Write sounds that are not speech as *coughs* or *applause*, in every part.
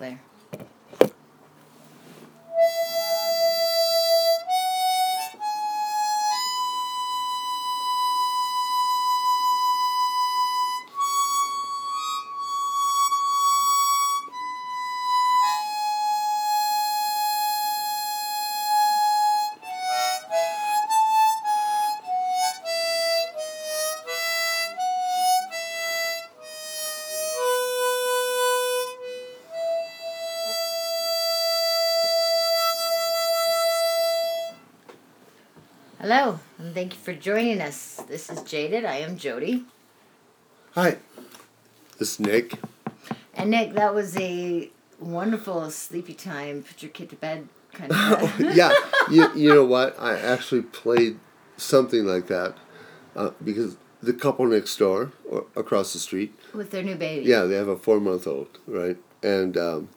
Claire. Thank you for joining us. This is Jaded. I am Jody. Hi, this is Nick. And Nick, that was a wonderful sleepy time, put your kid to bed kind *laughs* of. yeah, you, you know what? I actually played something like that uh, because the couple next door or across the street, With their new baby. yeah, they have a four month old, right? And um,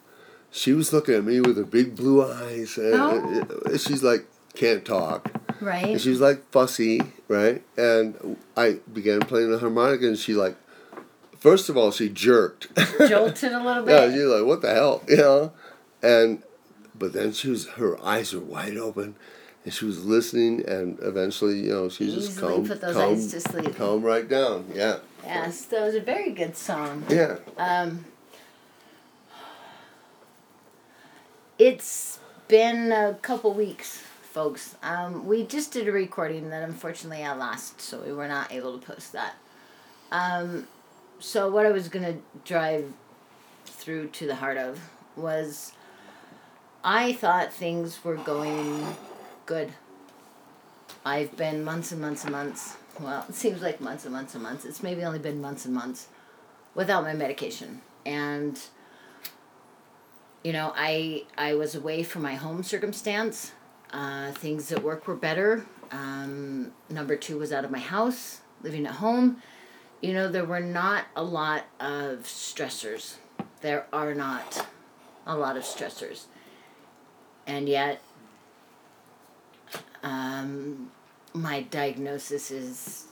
she was looking at me with her big blue eyes, and Oh. she's like, can't talk. Right? And she was like fussy, right? And I began playing the harmonica, and she like, first of all, she jerked. *laughs* Jolted a little bit. Yeah, you're like, what the hell, *laughs* you know? And but then she was, her eyes were wide open, and she was listening, and eventually, you know, she just calmed, put those calmed, eyes to sleep. calmed right down. Yeah, Yes, that was a very good song. yeah. Um, it's been a couple weeks, folks. Um, we just did a recording that unfortunately I lost, so we were not able to post that. Um, so what I was gonna drive through to the heart of was I thought things were going good. I've been months and months and months. Well, it seems like months and months and months. It's maybe only been months and months without my medication and you know i i was away from my home circumstance uh, things at work were better. Um, number two was out of my house living at home. You know there were not a lot of stressors. There are not a lot of stressors. And yet um, my diagnosis is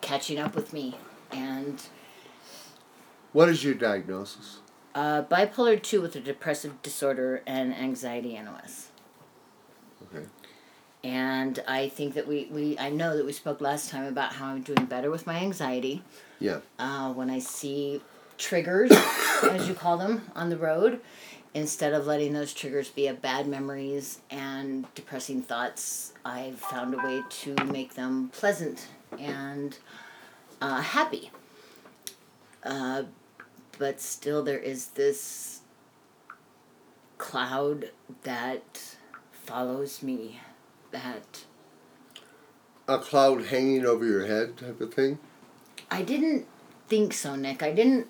catching up with me. And What is your diagnosis? uh, bipolar 2 with a depressive disorder and anxiety NOS. And I think that we, we I know that we spoke last time about how I'm doing better with my anxiety. Yeah. Uh, when I see triggers, as you call them, on the road, instead of letting those triggers be of bad memories and depressing thoughts, I've found a way to make them pleasant and uh, happy. Uh, but still, there is this cloud that follows me that A cloud hanging over your head, type of thing. I didn't think so, Nick. I didn't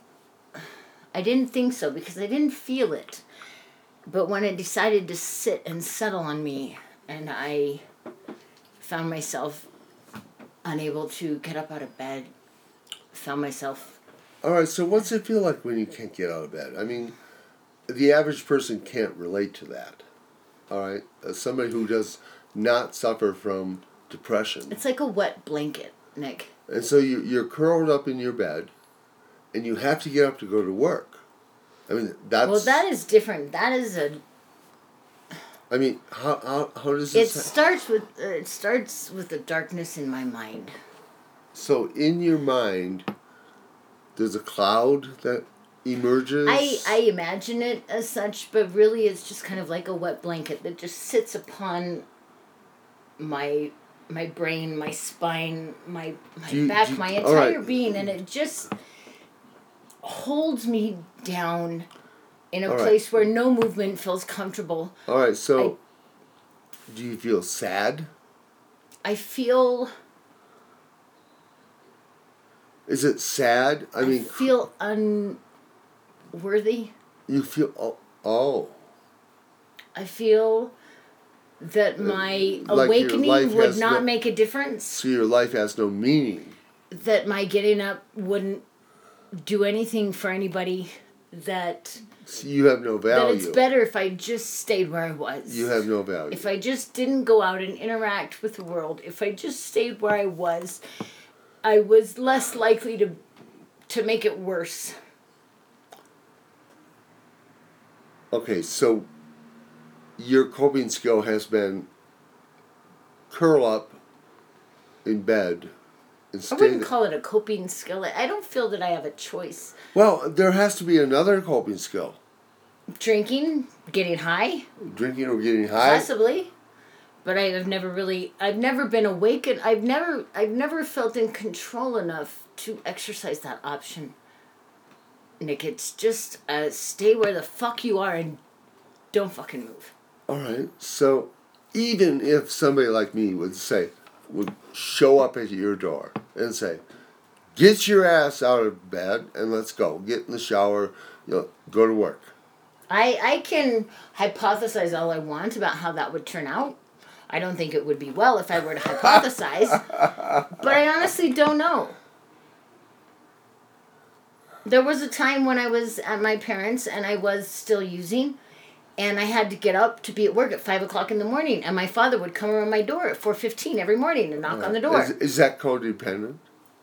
I didn't think so because I didn't feel it. But when it decided to sit and settle on me and I found myself unable to get up out of bed, found myself All right. So, what's it feel like when you can't get out of bed? I mean, the average person can't relate to that. All right. Uh, somebody who does not suffer from depression. it's like a wet blanket, Nick. And so you, you're curled up in your bed, and you have to get up to go to work. I mean, that's. Well, that is different. That is a I mean, how, how, how does it this. starts with uh, it starts with the darkness in my mind. so, in your mind, there's a cloud that emerges. I, I imagine it as such, but really it's just kind of like a wet blanket that just sits upon my my brain, my spine, my my you- back, you- my all right. entire being, and it just holds me down in a All right. place where no movement feels comfortable. All right, so. do you feel sad? I feel Is it sad? I I, mean, feel unworthy. you feel. Oh. oh. I feel that my Uh, like awakening would not no- make a difference. So, your life has no meaning. that my getting up wouldn't do anything for anybody that So you have no value. that it's better if I just stayed where I was. You have no value. if I just didn't go out and interact with the world, if I just stayed where I was, I was less likely to to make it worse. Okay, so your coping skill has been curl up in bed and I wouldn't th- call it a coping skill. I don't feel that I have a choice. well, there has to be another coping skill: Drinking, getting high, drinking or getting high. possibly. But I have never really I've never been awakened I've never I've never felt in control enough to exercise that option. Nick, it's just uh, stay where the fuck you are and don't fucking move. All right. So even if somebody like me would say, would show up at your door and say, "Get your ass out of bed and let's go. Get in the shower. You know, go to work." I I can hypothesize all I want about how that would turn out. I don't think it would be well if I were to hypothesize, *laughs* but I honestly don't know. There was a time when I was at my parents' and I was still using, and I had to get up to be at work at five o'clock in the morning, and my father would come around my door at four fifteen every morning and knock on the door. Is, is that codependent?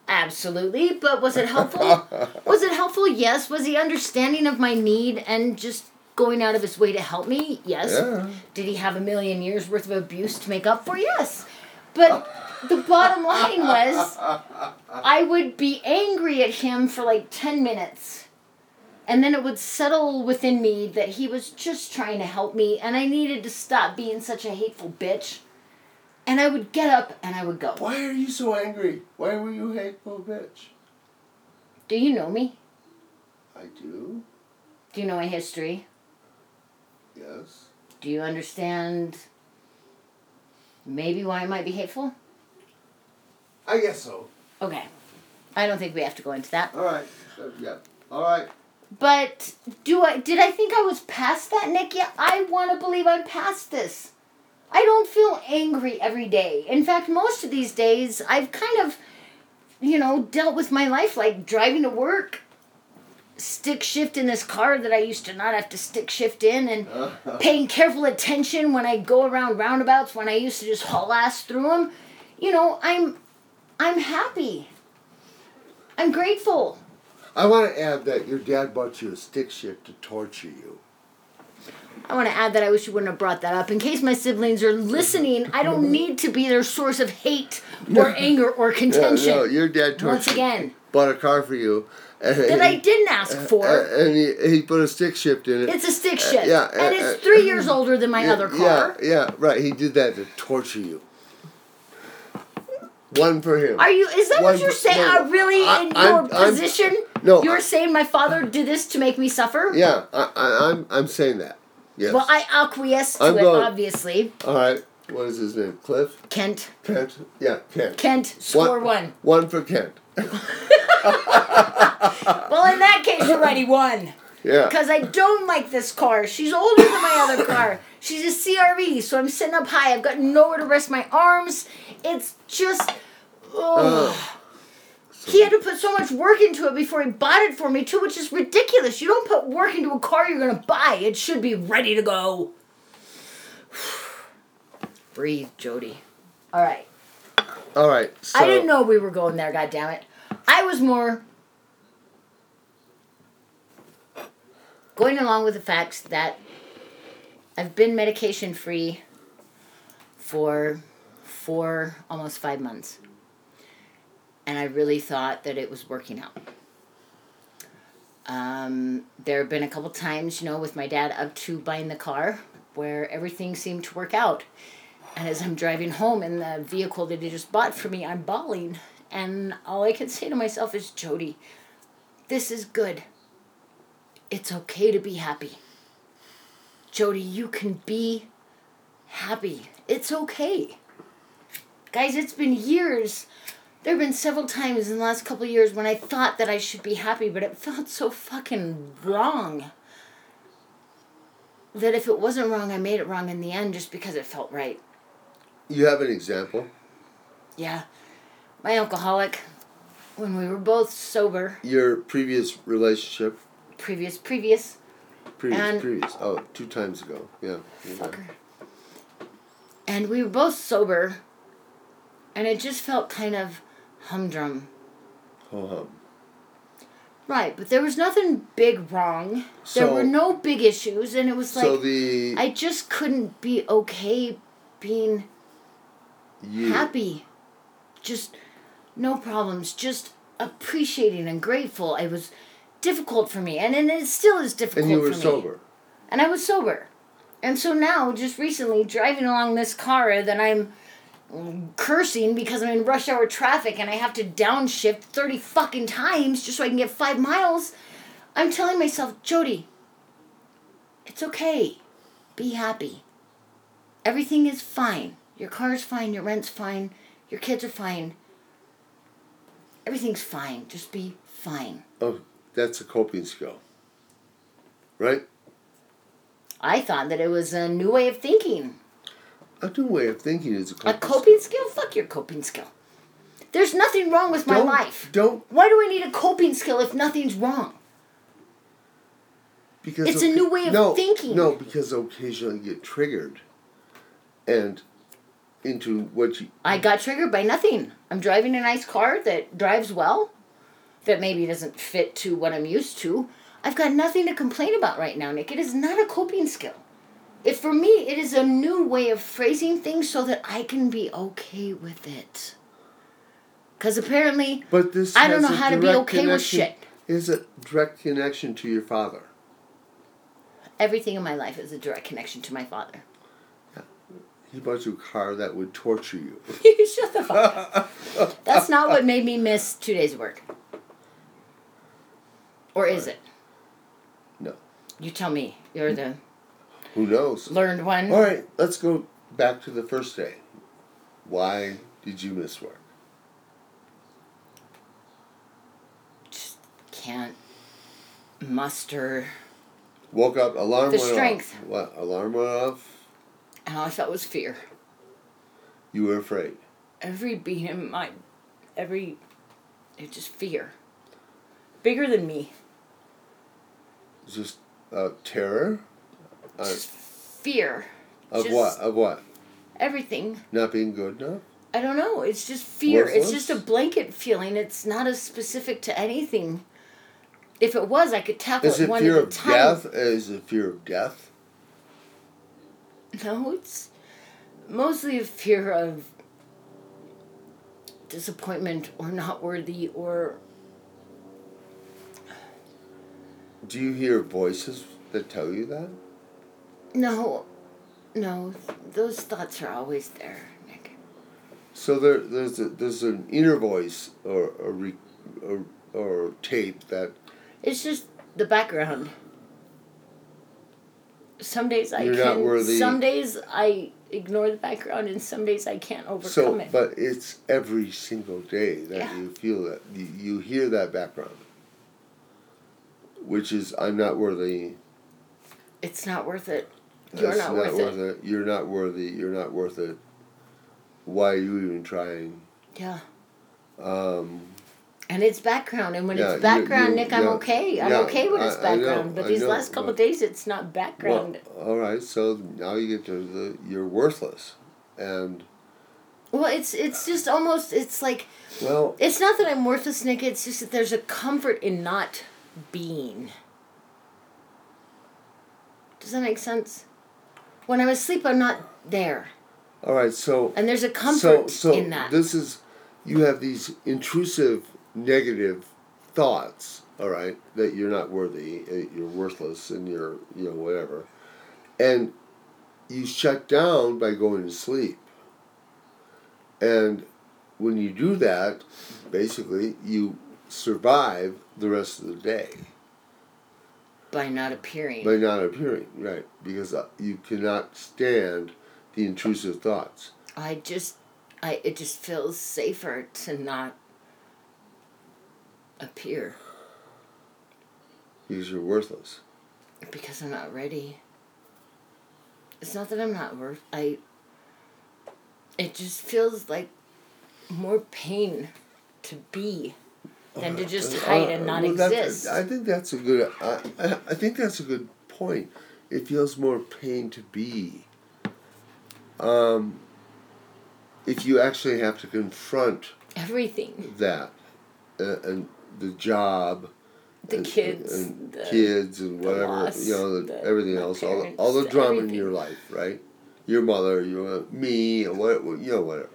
Absolutely, but was it helpful? *laughs* was it helpful? Yes. Was he understanding of my need and just going out of his way to help me? Yes. Yeah. Did he have a million years worth of abuse to make up for? Yes. But the bottom line was I would be angry at him for like 10 minutes. And then it would settle within me that he was just trying to help me and I needed to stop being such a hateful bitch. And I would get up and I would go. Why are you so angry? Why were you hateful bitch? Do you know me? I do. Do you know my history? Yes. Do you understand maybe why I might be hateful? I guess so. Okay. I don't think we have to go into that. All right. Uh, yeah. All right. But do I did I think I was past that, Nick? Yeah, I want to believe I'm past this. I don't feel angry every day. In fact, most of these days I've kind of you know, dealt with my life like driving to work, stick shift in this car that I used to not have to stick shift in and *laughs* paying careful attention when I go around roundabouts when I used to just haul ass through them. You know, I'm I'm happy. I'm grateful. I want to add that your dad bought you a stick shift to torture you. I want to add that I wish you wouldn't have brought that up. In case my siblings are listening, I don't *laughs* need to be their source of hate *laughs* or anger or contention. no, your dad tortured Once again, bought a car for you. And that I didn't ask for. and he, he put a stick shift in it. It's a stick shift. yeah, and uh, it's uh, three years older than my yeah, other car. Yeah, yeah, right. He did that to torture you. One for him. Are you? Is that One what you're saying? no, uh, really, I- in I'm- your I'm- position, no, you're I- saying my father did this to make me suffer? Yeah, I, I, I'm I'm saying that. Yes. Well, I acquiesce to I'm it, going- obviously. All right. What is his name? Cliff. Kent. Kent. Yeah, Kent. Kent, score one. One for Kent. *laughs* Well, in that case, you're right. He won. Yeah. Because I don't like this car. She's older than my other car. She's a CRV, so I'm sitting up high. I've got nowhere to rest my arms. It's just. Oh. He had to put so much work into it before he bought it for me, too, which is ridiculous. You don't put work into a car you're going to buy, it should be ready to go. *sighs* Breathe, Jody. All right. All right. So, I didn't know we were going there, God damn it! I was more going along with the facts that I've been medication free for four, almost five months. And I really thought that it was working out. Um, there have been a couple times, you know, with my dad up to buying the car where everything seemed to work out. And as I'm driving home in the vehicle that he just bought for me, I'm bawling. And all I can say to myself is, Jody, this is good. It's okay to be happy. Jody, you can be happy. It's okay. Guys, it's been years. There have been several times in the last couple of years when I thought that I should be happy, but it felt so fucking wrong. That if it wasn't wrong, I made it wrong in the end just because it felt right. You have an example. Yeah. My alcoholic, when we were both sober, Your previous relationship. previous, previous, Previous. And- previous. Oh, two times ago. Yeah. yeah. fucker. And we were both sober, and it just felt kind of humdrum. Ho hum. Right, but there was nothing big wrong. there were no big issues, and it was like so the I just couldn't be okay being you, happy. Just no problems. Just appreciating and grateful. It was difficult for me, and, and it still is difficult and you were for me. sober. And I was sober. And so now, just recently, driving along this car that I'm cursing because I'm in rush hour traffic and I have to downshift 30 fucking times just so I can get five miles, I'm telling myself, Jody, it's okay. Be happy. Everything is fine. Your car's fine, your rent's fine, your kids are fine. Everything's fine. Just be fine. Oh, that's a coping skill, right? I thought that it was a new way of thinking. A new way of thinking is a coping, A coping. coping skill? Fuck your coping skill. There's nothing wrong with my Don't- life. Don't Why do I need a coping skill if nothing's wrong? because It's a new way of no, thinking. No, because occasionally you get triggered, and into what you I got triggered by nothing. I'm driving a nice car that drives well, that maybe doesn't fit to what I'm used to. I've got nothing to complain about right now, Nick. It is not a coping skill. It for me, it is a new way of phrasing things so that I can be okay with it. Because apparently, But this I don't know how to be okay with shit. Is a direct connection to your father. everything in my life is a direct connection to my father. Yeah. He bought you a car that would torture you. *laughs* You shut the fuck up. That's not what made me miss two days of work. Or is it? No. You tell me. You're mm. the Who knows? learned one. All right, let's go back to the first day. Why did you miss work? Just can't muster. Woke up, alarm The went strength. off. What? Alarm went off. And all I felt was fear. You were afraid. Every beat in my, every, it just fear. Bigger than me. Just uh, terror. Uh, Just fear. of just- what? Of what? Everything. Not being good enough. I don't know. It's just fear. It's just a blanket feeling. It's not as specific to anything. If it was, I could tackle Is it it one fear at a of time. death? Is it fear of death? No, it's mostly a fear of disappointment or not worthy or Do you hear voices that tell you that? No, no. Those thoughts are always there, Nick. So there, there's a, there's an inner voice or a re, or, or tape that It's just the background. Some days I You're not can. worthy. Some days I ignore the background, and some days I can't overcome so it. but it's every single day that Yeah. you feel that you, you hear that background which is i'm not worthy it's not worth it. You're that's not, worth, it. it. you're not worthy you're not worth it why are you even trying Yeah. um, And it's background, and when Yeah, it's background, you- Nick, I'm yeah, okay. I'm yeah, okay with its I know, background. but these know, last couple days, it's not background. well, all right so now you get to the you're worthless and Well, it's it's just almost it's like well it's not that I'm worthless, Nick. It's just that there's a comfort in not being. Does that make sense? When I'm asleep, I'm not there, all right so and there's a comfort so, so in that. this is you have these intrusive negative thoughts all right that you're not worthy uh, you're worthless and you're you know whatever. And you shut down by going to sleep. And when you do that basically you survive the rest of the day by not appearing. by not appearing right because uh, you cannot stand the intrusive thoughts I just, I it just feels safer to not appear because you're worthless because I'm not ready. It's not that I'm not worth. I. It just feels like more pain to be than to just hide and not Uh, well, that's- exist. I think that's a good. I, I, think that's a good point. It feels more pain to be. Um, if you actually have to confront Everything. that, uh, and the job, The and, kids, and the- kids and whatever loss, you know, the, everything else, all the, all the drama in your life, right? Your mother, your me, what, you know, whatever.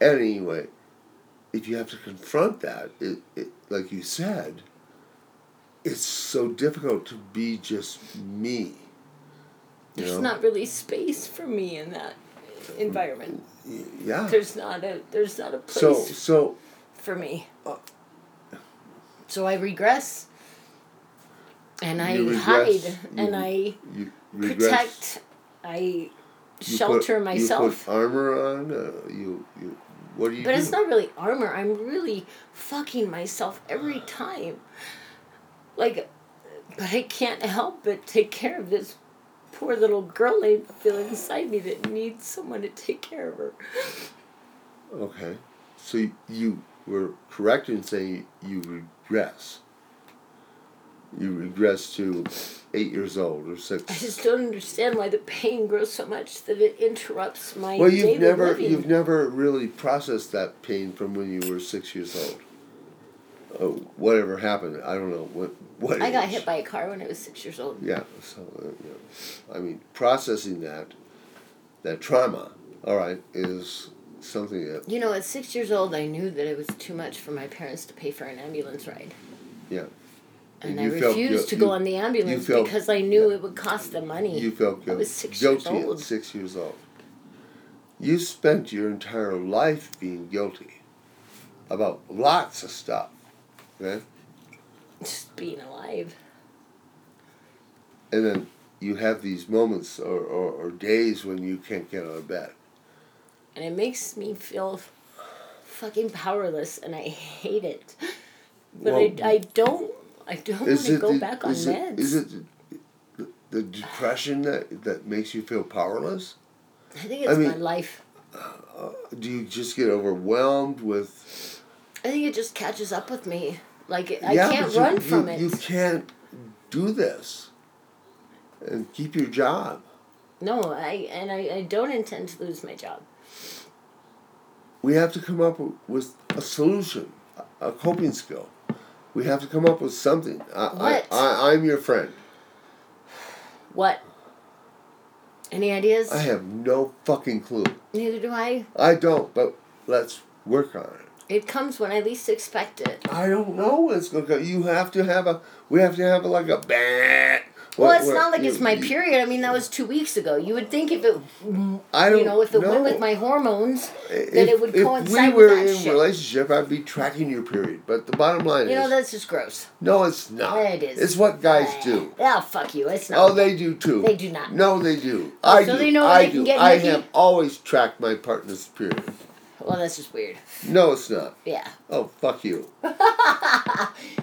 Anyway, if you have to confront that, it, it like you said, it's so difficult to be just me. There's know? not really space for me in that environment. Yeah. There's not a there's not a place So so for me. Uh, so I regress. And I regress, hide you- and I regress. protect. I shelter put, myself. You put armor on. Uh, you you. What do you But do? it's not really armor. I'm really fucking myself every *sighs* time. Like, but I can't help but take care of this poor little girl I feel inside me that needs someone to take care of her. Okay, so you were correct in saying you regress. You regress to eight years old or six. I just don't understand why the pain grows so much that it interrupts my Well, you've never living. you've never really processed that pain from when you were six years old. Uh, whatever happened, I don't know what what. I got age. hit by a car when I was six years old. Yeah, so uh, yeah. I mean, processing that, that trauma, all right, is something that You know, at six years old, I knew that it was too much for my parents to pay for an ambulance ride. Yeah. And, And I refused to go you- on the ambulance felt- because I knew it would cost them money. you felt I guil- was six years guilty old. at six years old. You spent your entire life being guilty about lots of stuff, okay? Just being alive. And then you have these moments or, or, or days when you can't get out of bed. And it makes me feel fucking powerless and I hate it. But Well, I, I don't I don't want to go the- back on is meds. It, is it the, the depression that, that makes you feel powerless? I think it's I mean- my life. Uh, do you just get overwhelmed with I think it just catches up with me. Like I Yeah, can't but you- run you, from it. You can't do this and keep your job. No, I and I, I don't intend to lose my job. We have to come up with a solution, a coping skill. We have to come up with something. I, What? I, I, I'm your friend. What? Any ideas? I have no fucking clue. Neither do I. I don't, but let's work on it. It comes when I least expect it. I don't know when it's gonna go. You have to have a. We have to have like a bat. Well, it's not like it's my period. I mean, that was two weeks ago. You would think if it, I don't you know, if it know. went with my hormones, if, that it would if coincide If we were in shit. relationship, I'd be tracking your period. But the bottom line is You know, that's just gross. no, it's not. It is. It's what guys do. Oh, fuck you. It's not. Oh, they do too. They do not. No, they do. Oh, I so do. they know I they can do. get I have always tracked my partner's period. Well, that's just weird. No, it's not. Yeah. Oh, fuck you. *laughs*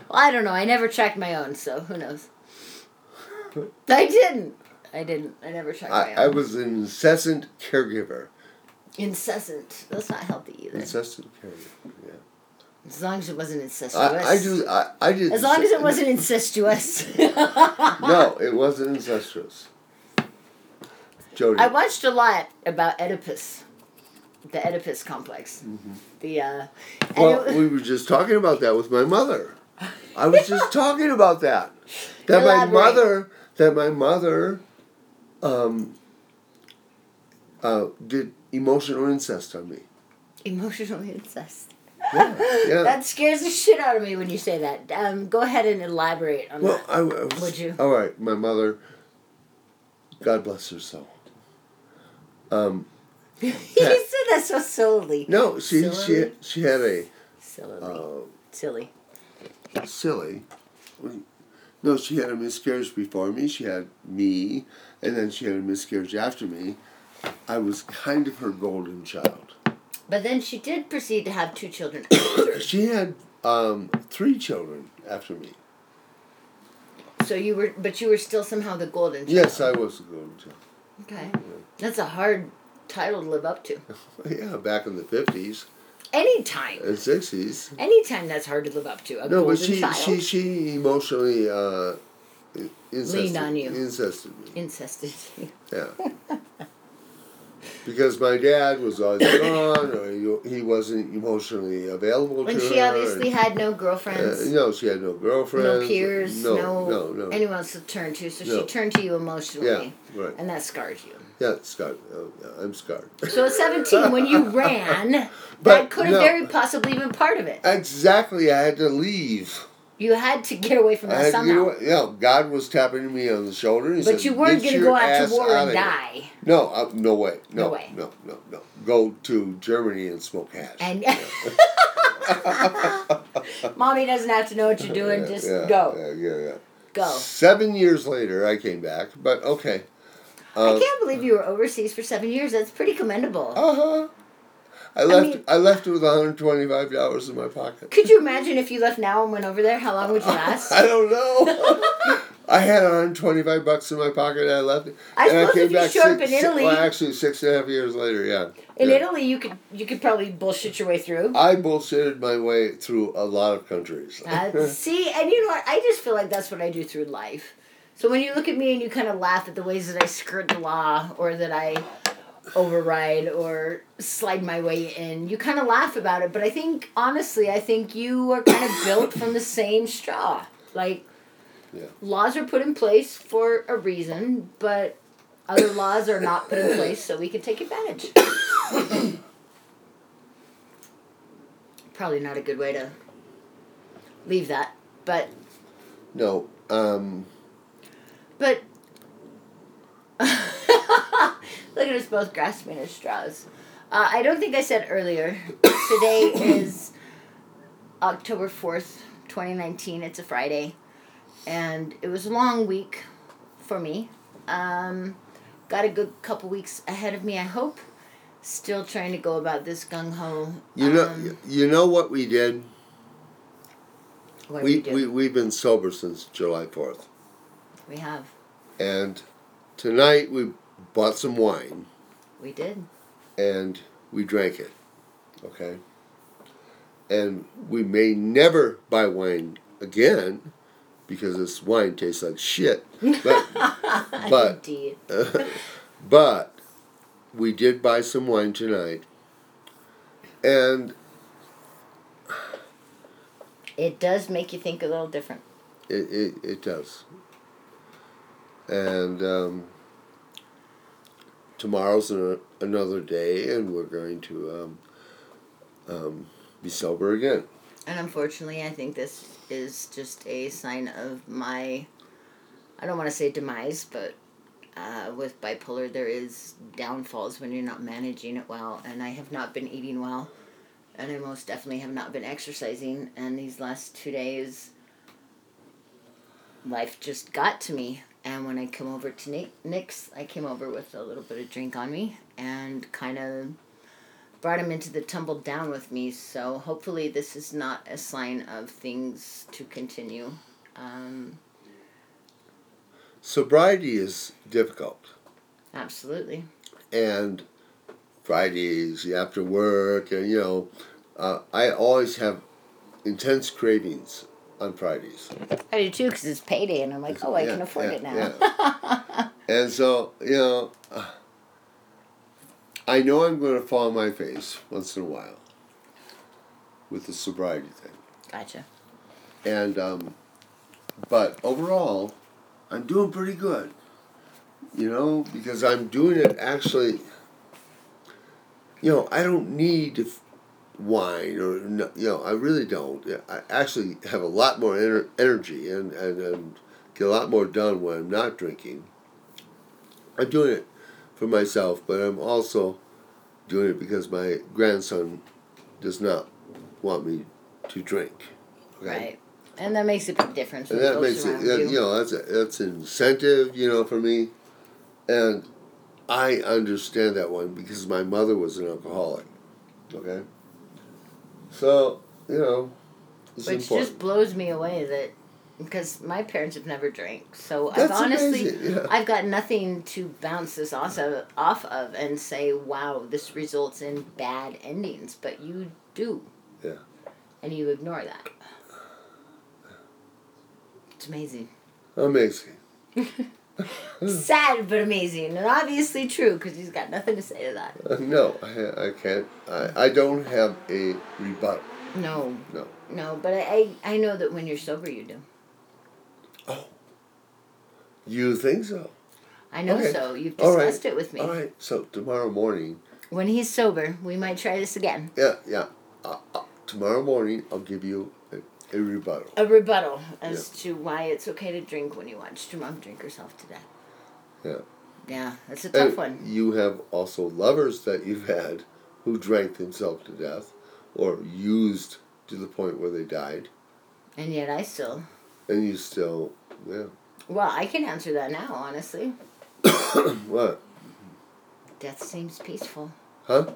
Well, I don't know. I never tracked my own, so who knows? I didn't. I didn't. I never my I, I was an incessant caregiver. Incessant. That's not healthy either. Incessant caregiver. Yeah. As long as it wasn't incestuous. I, I do. I, I did. As long as it wasn't incestuous. *laughs* No, it wasn't incestuous. Jody. I watched a lot about Oedipus, the Oedipus complex. The uh, Mm-hmm. well, it- we were just talking about that with my mother. I was just *laughs* talking about that. That my mother. That my mother. Um. Uh, did emotional incest on me. emotional incest. Yeah, *laughs* yeah. That scares the shit out of me when you say that. Um, go ahead and elaborate on Well, that. I, I was, Would you? All right, my mother. God bless her soul. Um, *laughs* you said that so silly. no, she she she had a Silly. uh, silly. silly. No, she had a miscarriage before me. She had me, and then she had a miscarriage after me. I was kind of her golden child. But then she did proceed to have two children *coughs* after. She had um, three children after me. so you were, but you were still somehow the golden child. Yes, I was the golden child. Okay. That's a hard title to live up to. *laughs* Yeah, back in the fifties Anytime. and sixties. Anytime that's hard to live up to. A No, but she child. she she emotionally uh, incested, Leaned on you. incested me. incested. Yeah. because my dad was always gone, or he, he wasn't emotionally available When to she her. obviously and, had no uh, girlfriends, no, she had no girlfriend. no peers, no, no, no, no. anyone else to turn to. So No. she turned to you emotionally, Yeah, right. and that scarred you. Yeah, scarred. Oh, yeah, I'm scarred. So at 17, when you *laughs* ran, that could have no. very possibly been part of it. exactly, I had to leave. You had to get away from that had to get somehow. Yeah, God was tapping me on the shoulder. And he But said, you weren't going to go out to war and here." die. No, uh, no way. No, No way. No, no, no. Go to Germany and smoke hash. And *laughs* mommy doesn't have to know what you're doing. *laughs* Just yeah, go, Yeah, yeah, yeah. go. Seven years later, I came back, but okay. Uh I can't believe you were overseas for seven years. That's pretty commendable. Uh huh. I left. mean- I left with one hundred twenty-five dollars in my pocket. Could you imagine if you left now and went over there? How long would you last? *laughs* I don't know. *laughs* I had 125 bucks in my pocket and I left it. I and suppose if you show up in Italy- well, actually, six and a half years later, yeah. In yeah. Italy, you could you could probably bullshit your way through. I bullshitted my way through a lot of countries. Uh, *laughs* see, and you know what? I just feel like that's what I do through life. So when you look at me and you kind of laugh at the ways that I skirt the law or that I override or slide my way in, you kind of laugh about it. But I think, honestly, I think you are kind of *coughs* built from the same straw. Like, Yeah. laws are put in place for a reason, but other laws are not put in place so we can take advantage. *coughs* Probably not a good way to leave that, but no, um, But *laughs* look at us both grasping at straws. Uh, I don't think I said earlier. *coughs* Today is October fourth, twenty nineteen. It's a Friday, and it was a long week for me. Um, got a good couple weeks ahead of me. I hope. Still trying to go about this gung ho. you know, um, you know what we did. what We, we, do. we we've been sober since July 4th, we have. and tonight we bought some wine We did. and we drank it. Okay. And we may never buy wine again because this wine tastes like shit. But *laughs* But- Indeed. *laughs* but we did buy some wine tonight. And It does make you think a little different. it, it, it does. And um, tomorrow's an, another day, and we're going to um, um, be sober again. And unfortunately, I think this is just a sign of my, I don't want to say demise, but uh, with bipolar, there is downfalls when you're not managing it well. And I have not been eating well. And I most definitely have not been exercising. And these last two days, life just got to me. And when I come over to Nick, Nick's, I came over with a little bit of drink on me and kind of brought him into the tumble down with me. So hopefully, this is not a sign of things to continue. Um, Sobriety is difficult. absolutely. and Fridays after work, and you know, uh, I always have intense cravings on Fridays. I do too, because it's payday, and I'm like, oh, I Yeah, can afford yeah, it now. And so, you know, I know I'm going to fall on my face once in a while with the sobriety thing. gotcha. And, um, but overall, I'm doing pretty good. You know, because I'm doing it actually, you know, I don't need f- wine or, no- you know, I really don't. I actually have a lot more ener- energy and, and, and get a lot more done when I'm not drinking. I'm doing it for myself, but I'm also doing it because my grandson does not want me to drink. okay? Right. And that makes a big difference. And that makes it, that, you. you know, that's a, that's an incentive, you know, for me, and I understand that one because my mother was an alcoholic. Okay. So you know, it's Which important. just blows me away that because my parents have never drank. So That's I've honestly yeah. I've got nothing to bounce this also off of and say, wow, this results in bad endings. But you do. Yeah. And you ignore that. It's amazing. Amazing. *laughs* Sad but amazing, and obviously true because he's got nothing to say to that. Uh, no, I, I can't. I, I don't have a rebuttal. No, No. no, but I, I I know that when you're sober, you do. Oh. You think so? I know Okay. so. You've All right. discussed it with me. All right. So tomorrow morning, When he's sober, we might try this again. yeah, yeah. Uh, uh, tomorrow morning, I'll give you a, rebuttal. A rebuttal as to why it's okay to drink when you watched your mom drink herself to death. Yeah. Yeah, that's a tough And one. You have also lovers that you've had who drank themselves to death or used to the point where they died, And yet I still. and you still, yeah. Well, I can answer that now, honestly. *coughs* what? Death seems peaceful. Huh?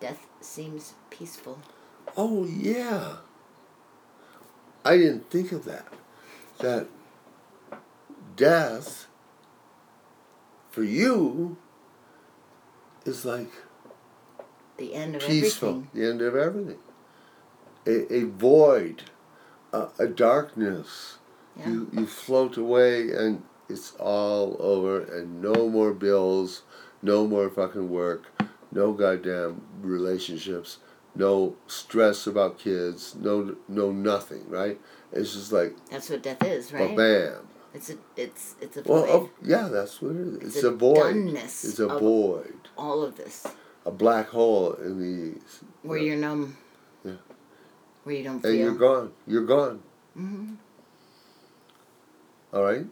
Death seems peaceful. Oh, yeah. I didn't think of that. That death for you is like The end of peaceful, everything. the end of everything. A, a void, a, a darkness. Yeah. You, you float away and it's all over, and no more bills, no more fucking work, no goddamn relationships, no stress about kids, no no nothing, right? It's just like That's what death is, right? bam. It's a it's it's a Well, void. oh, yeah, that's what it is. It's, It's a, a void. It's a void. All of this. A black hole in the Where you're numb. Yeah. Where you don't and you're gone. You're gone. hmm All right,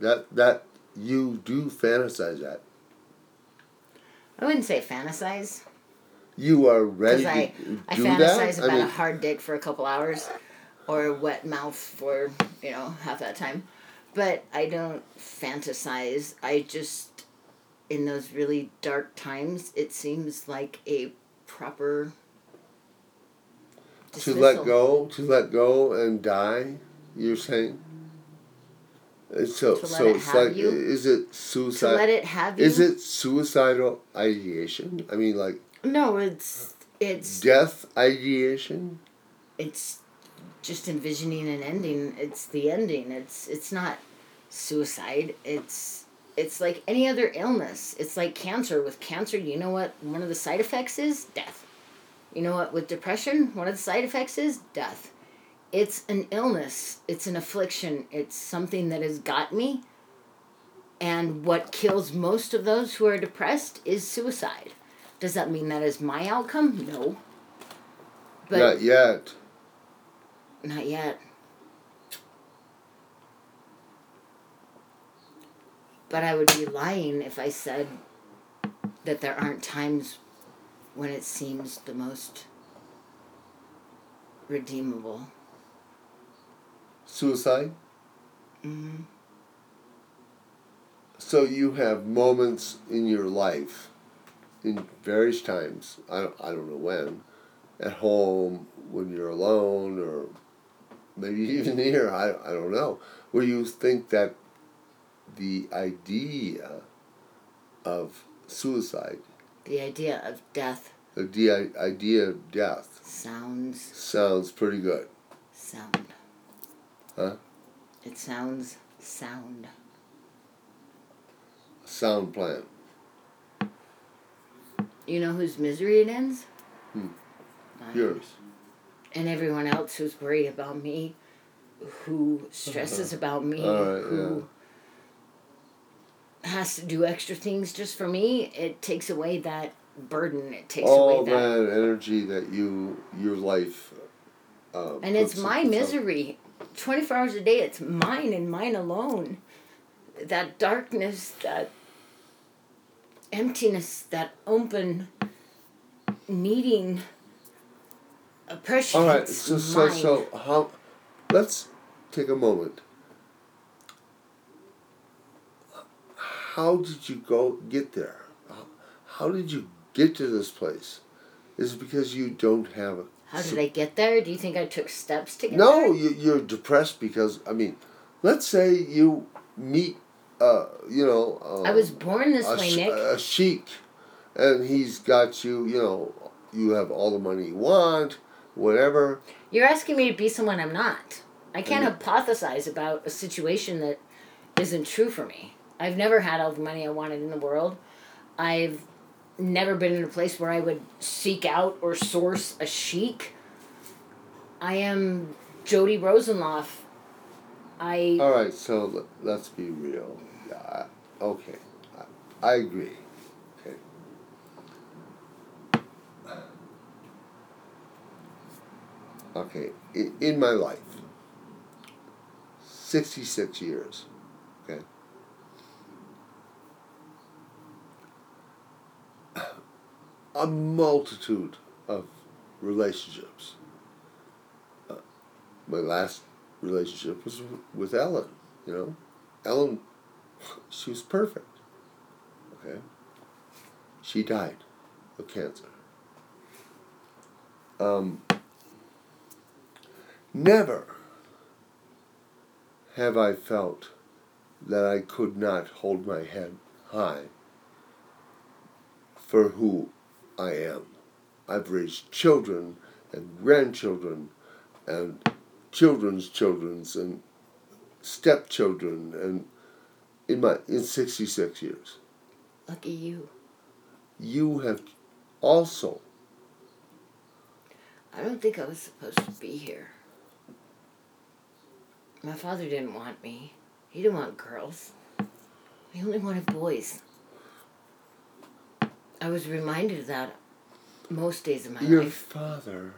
that that you do fantasize that. I wouldn't say fantasize. You are ready I, to I do fantasize that. about I a mean, hard dick for a couple hours or a wet mouth for, you know, half that time. But I don't fantasize. I just, in those really dark times, it seems like a proper. to let go, to let go and die. You're saying. It's so so it it's like you? is it suicide? To let it have you. Is it suicidal ideation? I mean, like No, it's it's death ideation. it's just envisioning an ending. It's the ending. It's it's not suicide. It's it's like any other illness. It's like cancer. With cancer, you know what one of the side effects is? Death. You know what with depression, one of the side effects is death. It's an illness. It's an affliction. It's something that has got me. And what kills most of those who are depressed is suicide. Does that mean that is my outcome? No. But Not yet. not yet. But I would be lying if I said that there aren't times when it seems the most redeemable. Suicide. hmm So you have moments in your life, in various times. I don't, I don't know when, at home when you're alone, or maybe *laughs* even here. I I don't know. Where you think that the idea of suicide, The idea of death the de- idea of death, sounds sounds pretty good. sound. Huh? It sounds sound. Sound plan. You know whose misery it ends? Hmm. Mine. Yours. and everyone else who's worried about me, who stresses about me, who has to do extra things just for me, it takes away that burden. It takes All away that. that energy that you your life. Uh, And it's my into- misery. 24 hours a day, it's mine and mine alone. That darkness, that emptiness, that open needing oppression. All right, so so so how? Let's take a moment. How did you go get there? How- did you get to this place? Is it because you don't have a? How did I get there? Do you think I took steps to get No, there? you, you're depressed because I mean, let's say you meet, uh, you know. Uh, I was born this way, sh- Nick. a sheik, and he's got you. You know, you have all the money you want, whatever. You're asking me to be someone I'm not. I can't And- hypothesize about a situation that isn't true for me. I've never had all the money I wanted in the world. I've never been in a place where I would seek out or source a sheik. I am Jody Rosenloff. I All right, so let's be real. Yeah, okay, I, I agree. Okay. Okay, in, in my life, sixty-six years. Okay. A multitude of relationships. Uh, my last relationship was with Ellen. You know, Ellen, she was perfect. Okay. She died of cancer. Um, never have I felt that I could not hold my head high for who I am. I've raised children and grandchildren and children's children's and stepchildren and in my in 66 years lucky you. you have also I don't think I was supposed to be here. My father didn't want me. He didn't want girls. He only wanted boys. I was reminded of that most days of my your life. Your father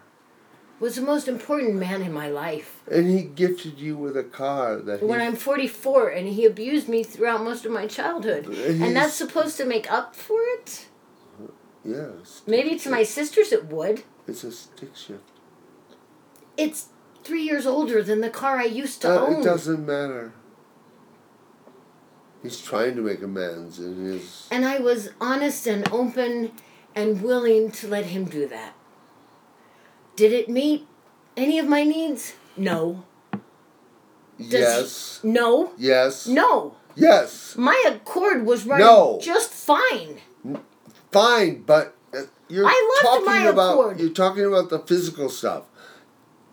Was the most important man in my life. and he gifted you with a car that When I'm 44 and he abused me throughout most of my childhood. And that's supposed to make up for it? yes Maybe to my sisters it would. it's a stick shift It's three years older than the car I used to Uh, own. it doesn't matter he's trying to make amends in his And I was honest and open and willing to let him do that. Did it meet any of my needs? No. yes No. yes No. yes My Accord was running No. just fine. fine but uh, you're talking my about Accord. you're talking about the physical stuff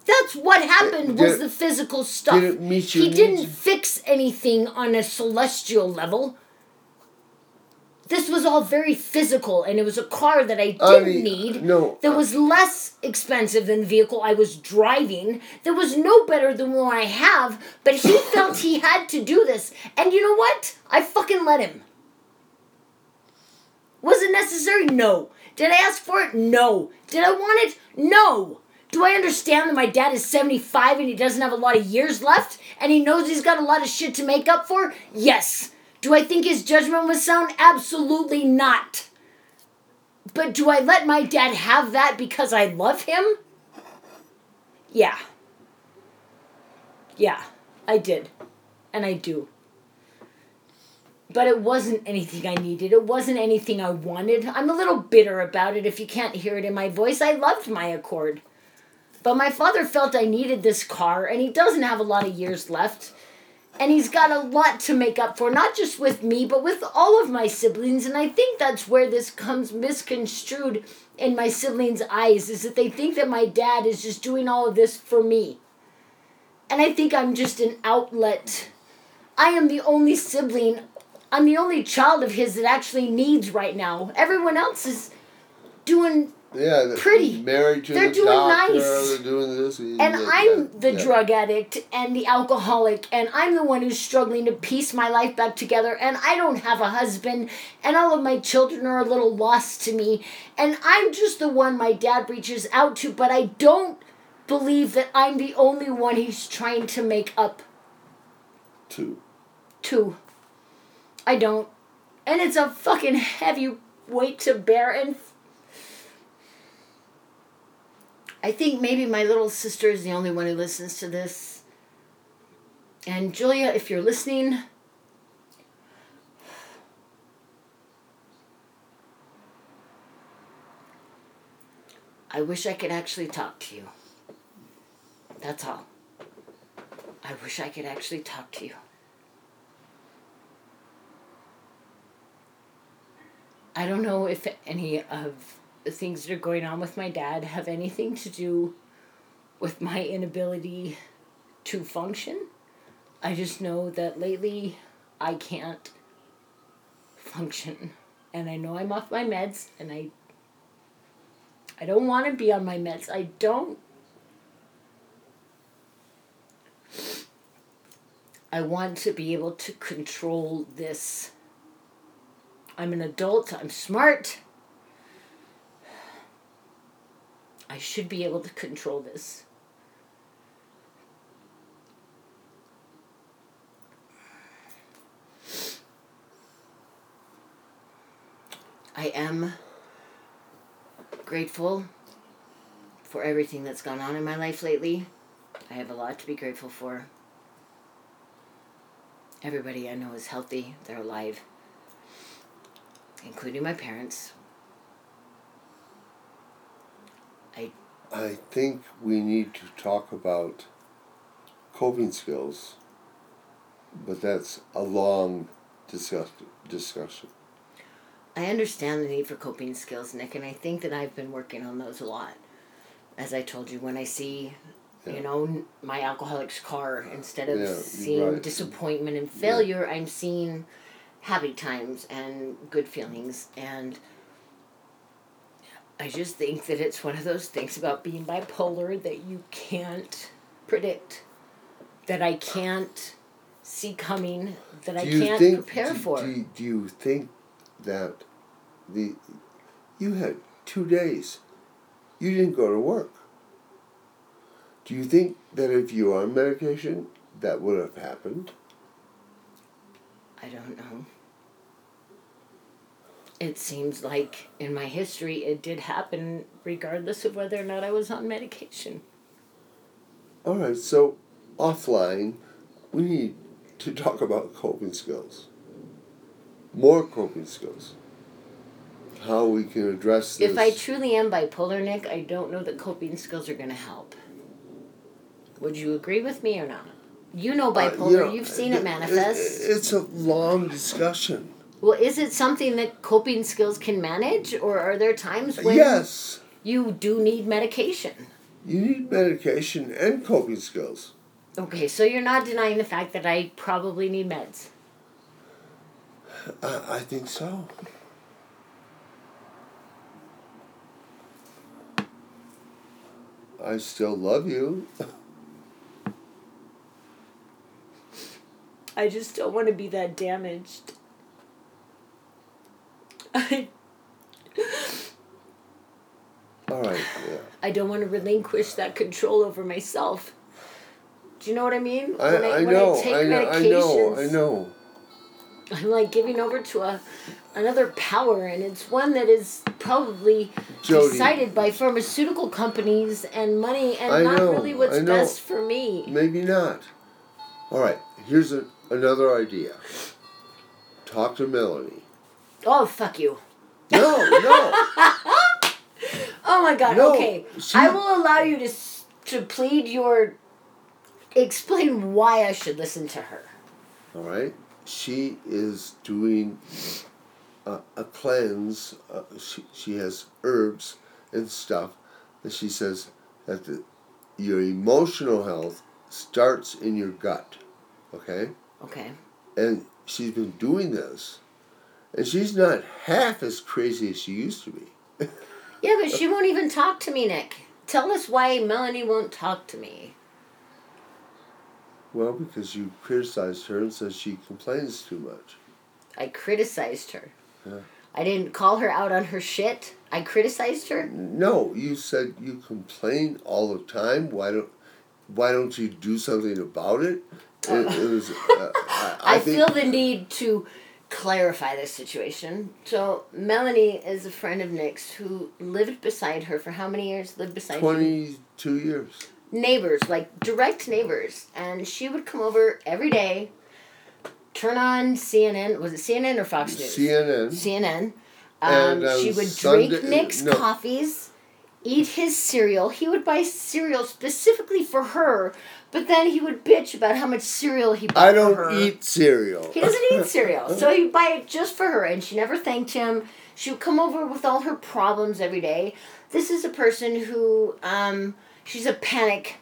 That's what happened was Did- the physical stuff. did it meet your he didn't fix anything on a celestial level. This was all very physical, and it was a car that I didn't Honey, need. no, That was less expensive than the vehicle I was driving. That was no better than what I have, but he *laughs* felt he had to do this. And you know what? I fucking let him. Was it necessary? No. Did I ask for it? No. Did I want it? No. Do I understand that my dad is 75 and he doesn't have a lot of years left and he knows he's got a lot of shit to make up for? Yes. Do I think his judgment was sound? Absolutely not. But do I let my dad have that because I love him? Yeah. Yeah, I did. And I do. But it wasn't anything I needed. It wasn't anything I wanted. I'm a little bitter about it if you can't hear it in my voice. I loved my Accord. But my father felt I needed this car, and he doesn't have a lot of years left. And he's got a lot to make up for, not just with me, but with all of my siblings. And I think that's where this comes misconstrued in my siblings' eyes, is that they think that my dad is just doing all of this for me. And I think I'm just an outlet. I am the only sibling, I'm the only child of his that actually needs right now. Everyone else is doing Yeah, they're Pretty. Married to They're the doing doctor. nice. They're doing this. And I'm the yeah. drug addict and the alcoholic, and I'm the one who's struggling to piece my life back together, and I don't have a husband, and all of my children are a little lost to me, and I'm just the one my dad reaches out to, but I don't believe that I'm the only one he's trying to make up Two. to. I don't. And it's a fucking heavy weight to bear, and I think maybe my little sister is the only one who listens to this. And Julia, if you're listening, I wish I could actually talk to you. That's all. I wish I could actually talk to you. I don't know if any of things that are going on with my dad have anything to do with my inability to function. I just know that lately I can't function. And I know I'm off my meds and I I don't want to be on my meds. I don't I want to be able to control this. I'm an adult, I'm smart. I should be able to control this. I am grateful for everything that's gone on in my life lately. I have a lot to be grateful for. Everybody I know is healthy, they're alive, including my parents. I think we need to talk about coping skills, but that's a long discuss, discussion. I understand the need for coping skills, Nick, and I think that I've been working on those a lot. As I told you, when I see, Yeah. you know, my alcoholic's car, instead of Yeah, seeing right. disappointment and failure, I'm seeing happy times and good feelings. And I just think that it's one of those things about being bipolar that you can't predict, that I can't see coming, that I do you can't think, prepare do, for. Do you, do you think that the you had two days, you didn't go to work. Do you think that if you are on medication, that would have happened? I don't know. It seems like in my history it did happen regardless of whether or not I was on medication. All right, so offline, we need to talk about coping skills. More coping skills. How we can address this. If I truly am bipolar, Nick, I don't know that coping skills are going to help. Would you agree with me or not? You know Uh, bipolar, you know, you've seen it- manifest. It's a long discussion. Well, is it something that coping skills can manage, or are there times when yes, you do need medication? you need medication and coping skills. Okay, so you're not denying the fact that I probably need meds. I, I think so. I still love you. I just don't want to be that damaged. I, *laughs* All right, yeah. I don't want to relinquish that control over myself. Do you know what I mean? I, when I, when know, take I know, I know, I medications, know. I'm like giving over to a another power, and it's one that is probably Jody. decided by pharmaceutical companies and money, and I not know, really what's I best for me. Maybe not. All right, here's a, another idea. Talk to Melanie. Oh fuck you! No, no. *laughs* Oh my god. No, okay, she- I will allow you to to plead your. Explain why I should listen to her. All right. She is doing a, a cleanse. Uh, she, she has herbs and stuff that she says that the, your emotional health starts in your gut. Okay? Okay. And she's been doing this. And she's not half as crazy as she used to be. Yeah, but she won't even talk to me, Nick. Tell us why Melanie won't talk to me. Well, because you criticized her and said she complains too much. I criticized her. Yeah. I didn't call her out on her shit. I criticized her. No, you said you complain all the time. Why don't Why don't you do something about it? It, it was. Uh, I, I, I, think, feel the need to clarify this situation. So Melanie is a friend of Nick's who lived beside her for how many years? Lived beside you? twenty-two years. neighbors, like direct neighbors, and she would come over every day, turn on CNN. Was it CNN or Fox News? CNN. CNN. Um, And, uh, she would Sunday- drink Nick's no. coffees, eat his cereal. He would buy cereal specifically for her, but then he would bitch about how much cereal he bought I don't eat cereal. He doesn't eat cereal, so *laughs* he'd buy it just for her, and she never thanked him. She would come over with all her problems every day. This is a person who, um, she's a panic,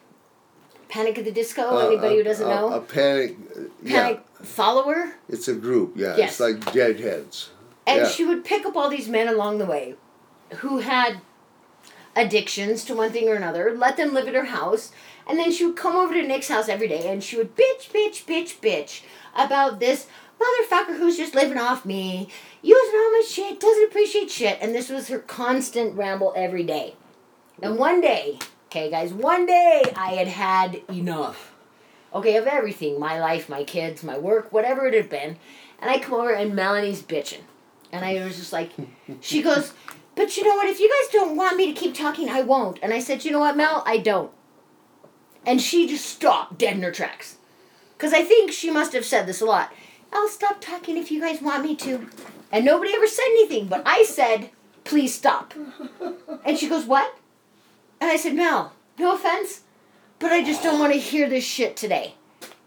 panic at the disco. Uh, Anybody a- who doesn't a, know, A panic. panic Yeah, follower. it's a group. Yeah, Yes. it's like deadheads. And Yeah. she would pick up all these men along the way who had addictions to one thing or another, let them live at her house, and then she would come over to Nick's house every day and she would bitch, bitch, bitch, bitch about this motherfucker who's just living off me, using all my shit, doesn't appreciate shit. And this was her constant ramble every day. And one day, okay, guys, one day I had had enough. Okay, of everything my life, my kids, my work, whatever it had been. And I come over and Melanie's bitching. And I was just like, she goes, but you know what? If you guys don't want me to keep talking, I won't. And I said, you know what, Mel? I don't. And she just stopped dead in her tracks. Because I think she must have said this a lot. I'll stop talking if you guys want me to. And nobody ever said anything, but I said, please stop. *laughs* And she goes, what? And I said, Mel, no offense, but I just don't want to hear this shit today.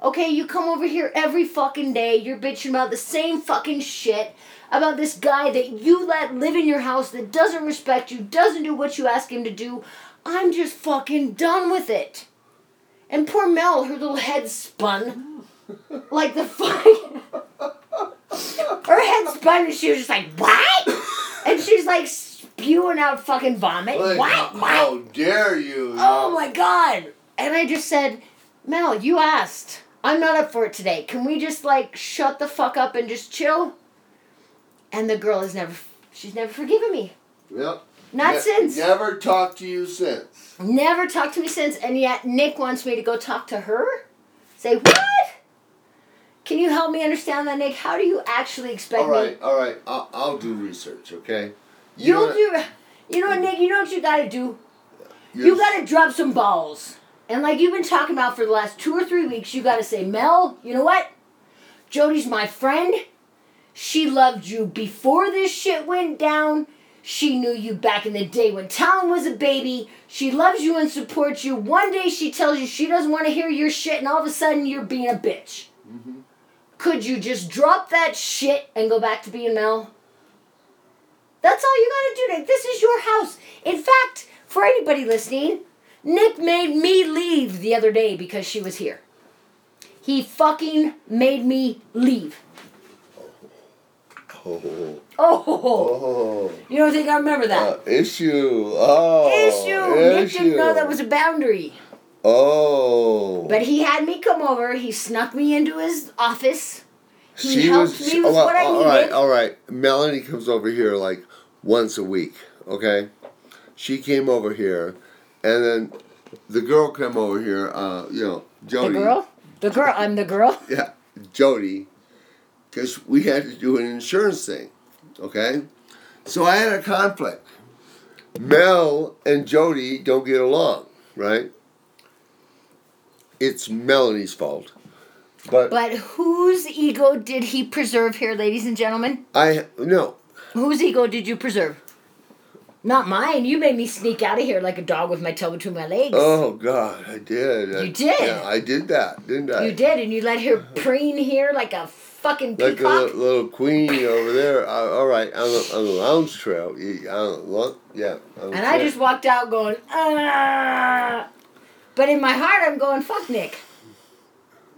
Okay, you come over here every fucking day, you're bitching about the same fucking shit about this guy that you let live in your house that doesn't respect you, doesn't do what you ask him to do. I'm just fucking done with it. And poor Mel, her little head spun like the fuck. her head spun and she was just like, what? And she's like spewing out fucking vomit. Like, what? how, What? how dare you? Oh my god! And I just said, Mel, you asked. I'm not up for it today. Can we just like shut the fuck up and just chill? And the girl has never, she's never forgiven me. Yep. Not Ne- since. Never talked to you since. Never talked to me since, and yet Nick wants me to go talk to her? Say, what? Can you help me understand that, Nick? How do you actually expect All right, me? all right. I'll, I'll do research, okay? You'll wanna- do. You know what, Nick? You know what you gotta do? you're- You gotta drop some balls. And like you've been talking about for the last two or three weeks, you gotta say, Mel, you know what? Jody's my friend. She loved you before this shit went down. She knew you back in the day when Talon was a baby. She loves you and supports you. One day she tells you she doesn't want to hear your shit, and all of a sudden you're being a bitch. Mm-hmm. Could you just drop that shit and go back to being Mel? That's all you gotta do, Nick. This is your house. In fact, for anybody listening, Nick made me leave the other day because she was here. He fucking made me leave. Oh, Oh, you don't think I remember that? uh, issue. Oh, issue. Nick didn't know that was a boundary. Oh. But he had me come over. He snuck me into his office. He she helped was. me with well, what I all right, needed. All right, all right. Melanie comes over here like once a week. Okay. She came over here, and then the girl came over here. Uh, you know, Jody. The girl? The girl. I'm the girl. Yeah, Jody, because we had to do an insurance thing, okay? So I had a conflict. Mel and Jody don't get along, right? It's Melanie's fault. But, But whose ego did he preserve here, ladies and gentlemen? I, no, Whose ego did you preserve? Not mine. You made me sneak out of here like a dog with my tail between my legs. oh God, I did. I- You did? Yeah, I did that, didn't I? You did, and you let her *laughs* preen here like a fucking Like a peacock. little, little queen over there. Uh, all right, on the, on the lounge trail. You- on the lo- yeah. and I just walked out going, ah. But in my heart, I'm going, fuck Nick.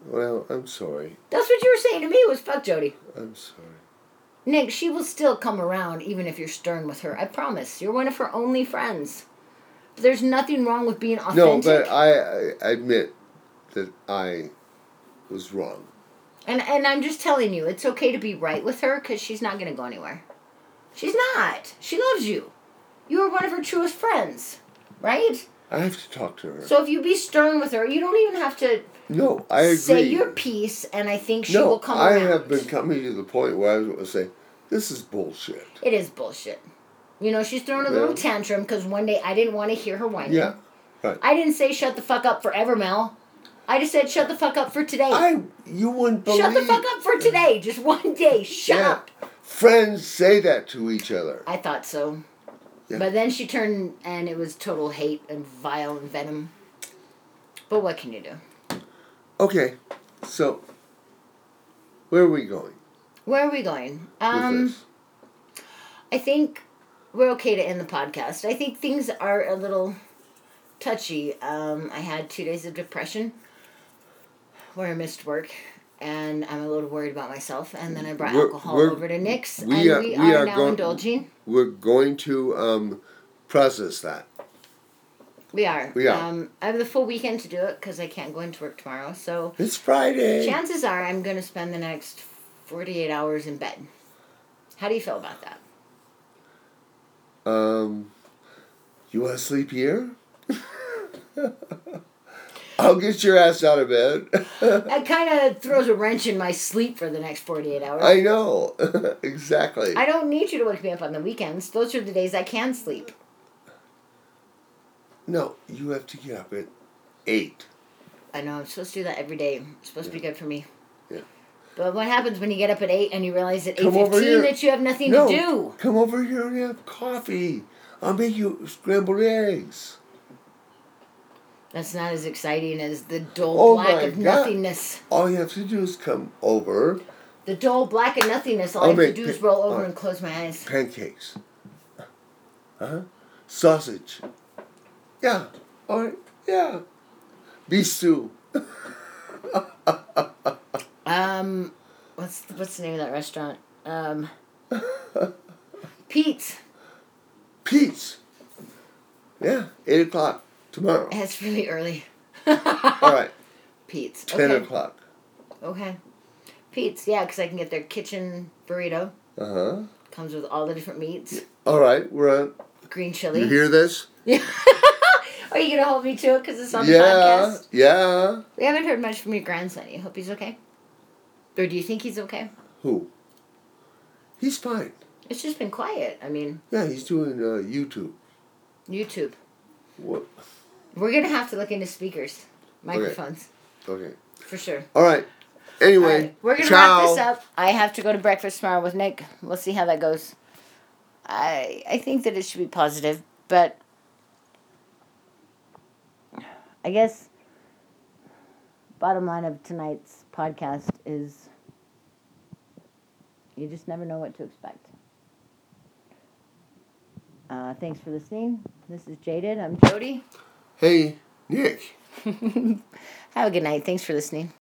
Well, I'm sorry. That's what you were saying to me was fuck Jody. I'm sorry. Nick, she will still come around even if you're stern with her. I promise. You're one of her only friends. But There's nothing wrong with being authentic. No, but I, I admit that I was wrong. And and I'm just telling you, it's okay to be right with her because she's not gonna go anywhere. She's not. She loves you. You are one of her truest friends, right? I have to talk to her. So if you be stern with her, you don't even have to no, I agree. say your piece, and I think she no, will come I around. have been coming to the point where I was going to say, this is bullshit. It is bullshit. You know, she's throwing a Yeah. little tantrum because one day I didn't want to hear her whining. Yeah, right. I didn't say shut the fuck up forever, Mel. I just said shut the fuck up for today. I, you wouldn't believe. shut the fuck up for today. Just one day. Shut Yeah. up. Friends say that to each other. I thought so. Yeah. But then she turned and it was total hate and vile and venom. But what can you do? Okay, so where are we going Where are we going? Um. I think we're okay to end the podcast. I think things are a little touchy. Um, I had two days of depression where I missed work, and I'm a little worried about myself. And then I brought We're- alcohol we're- over to Nick's, we and are- we, we are, are now going- indulging. We're going to um, process that. We are. We are. Um, I have the full weekend to do it because I can't go into work tomorrow. So It's Friday. chances are I'm going to spend the next 48 hours in bed. How do you feel about that? Um, you want to sleep here? *laughs* I'll get your ass out of bed. *laughs* That kind of throws a wrench in my sleep for the next 48 hours. I know. *laughs* exactly. I don't need you to wake me up on the weekends. Those are the days I can sleep. no, you have to get up at 8. I know I'm supposed to do that every day. It's supposed to be good for me. Yeah. But what happens when you get up at eight and you realize at eight Come over fifteen here. that you have nothing no, to do? come over here and have coffee. I'll make you scrambled eggs. That's not as exciting as the dull Oh black of God. nothingness. All you have to do is come over. The dull black of nothingness. All I'll I have to do is roll over uh, and close my eyes. Pancakes. Huh? Sausage. Yeah. All right. Yeah. Stew. *laughs* Um, what's the, what's the name of that restaurant? Um, Pete's. Pete's. Yeah. 8 o'clock tomorrow. It's really early. *laughs* All right. Pete's. 10 okay. o'clock. Okay. Pete's, yeah, because I can get their kitchen burrito. Uh huh. Comes with all the different meats. All right. We're on. Green chili. You hear this? Yeah. *laughs* Are you gonna hold me to it because it's on the Yeah. Yeah. We haven't heard much from your grandson. You hope he's okay. Or do you think he's okay? Who? He's fine. It's just been quiet. I mean, Yeah, he's doing uh, YouTube. YouTube. What? We're gonna have to look into speakers, microphones, Okay. for sure. All right. Anyway, right, we're gonna ciao. wrap this up. I have to go to breakfast tomorrow with Nick. We'll see how that goes. I I think that it should be positive, but I guess bottom line of tonight's podcast is you just never know what to expect. Uh, thanks for listening. This is Jaded. I'm Jody. Hey, Nick. *laughs* Have a good night. Thanks for listening.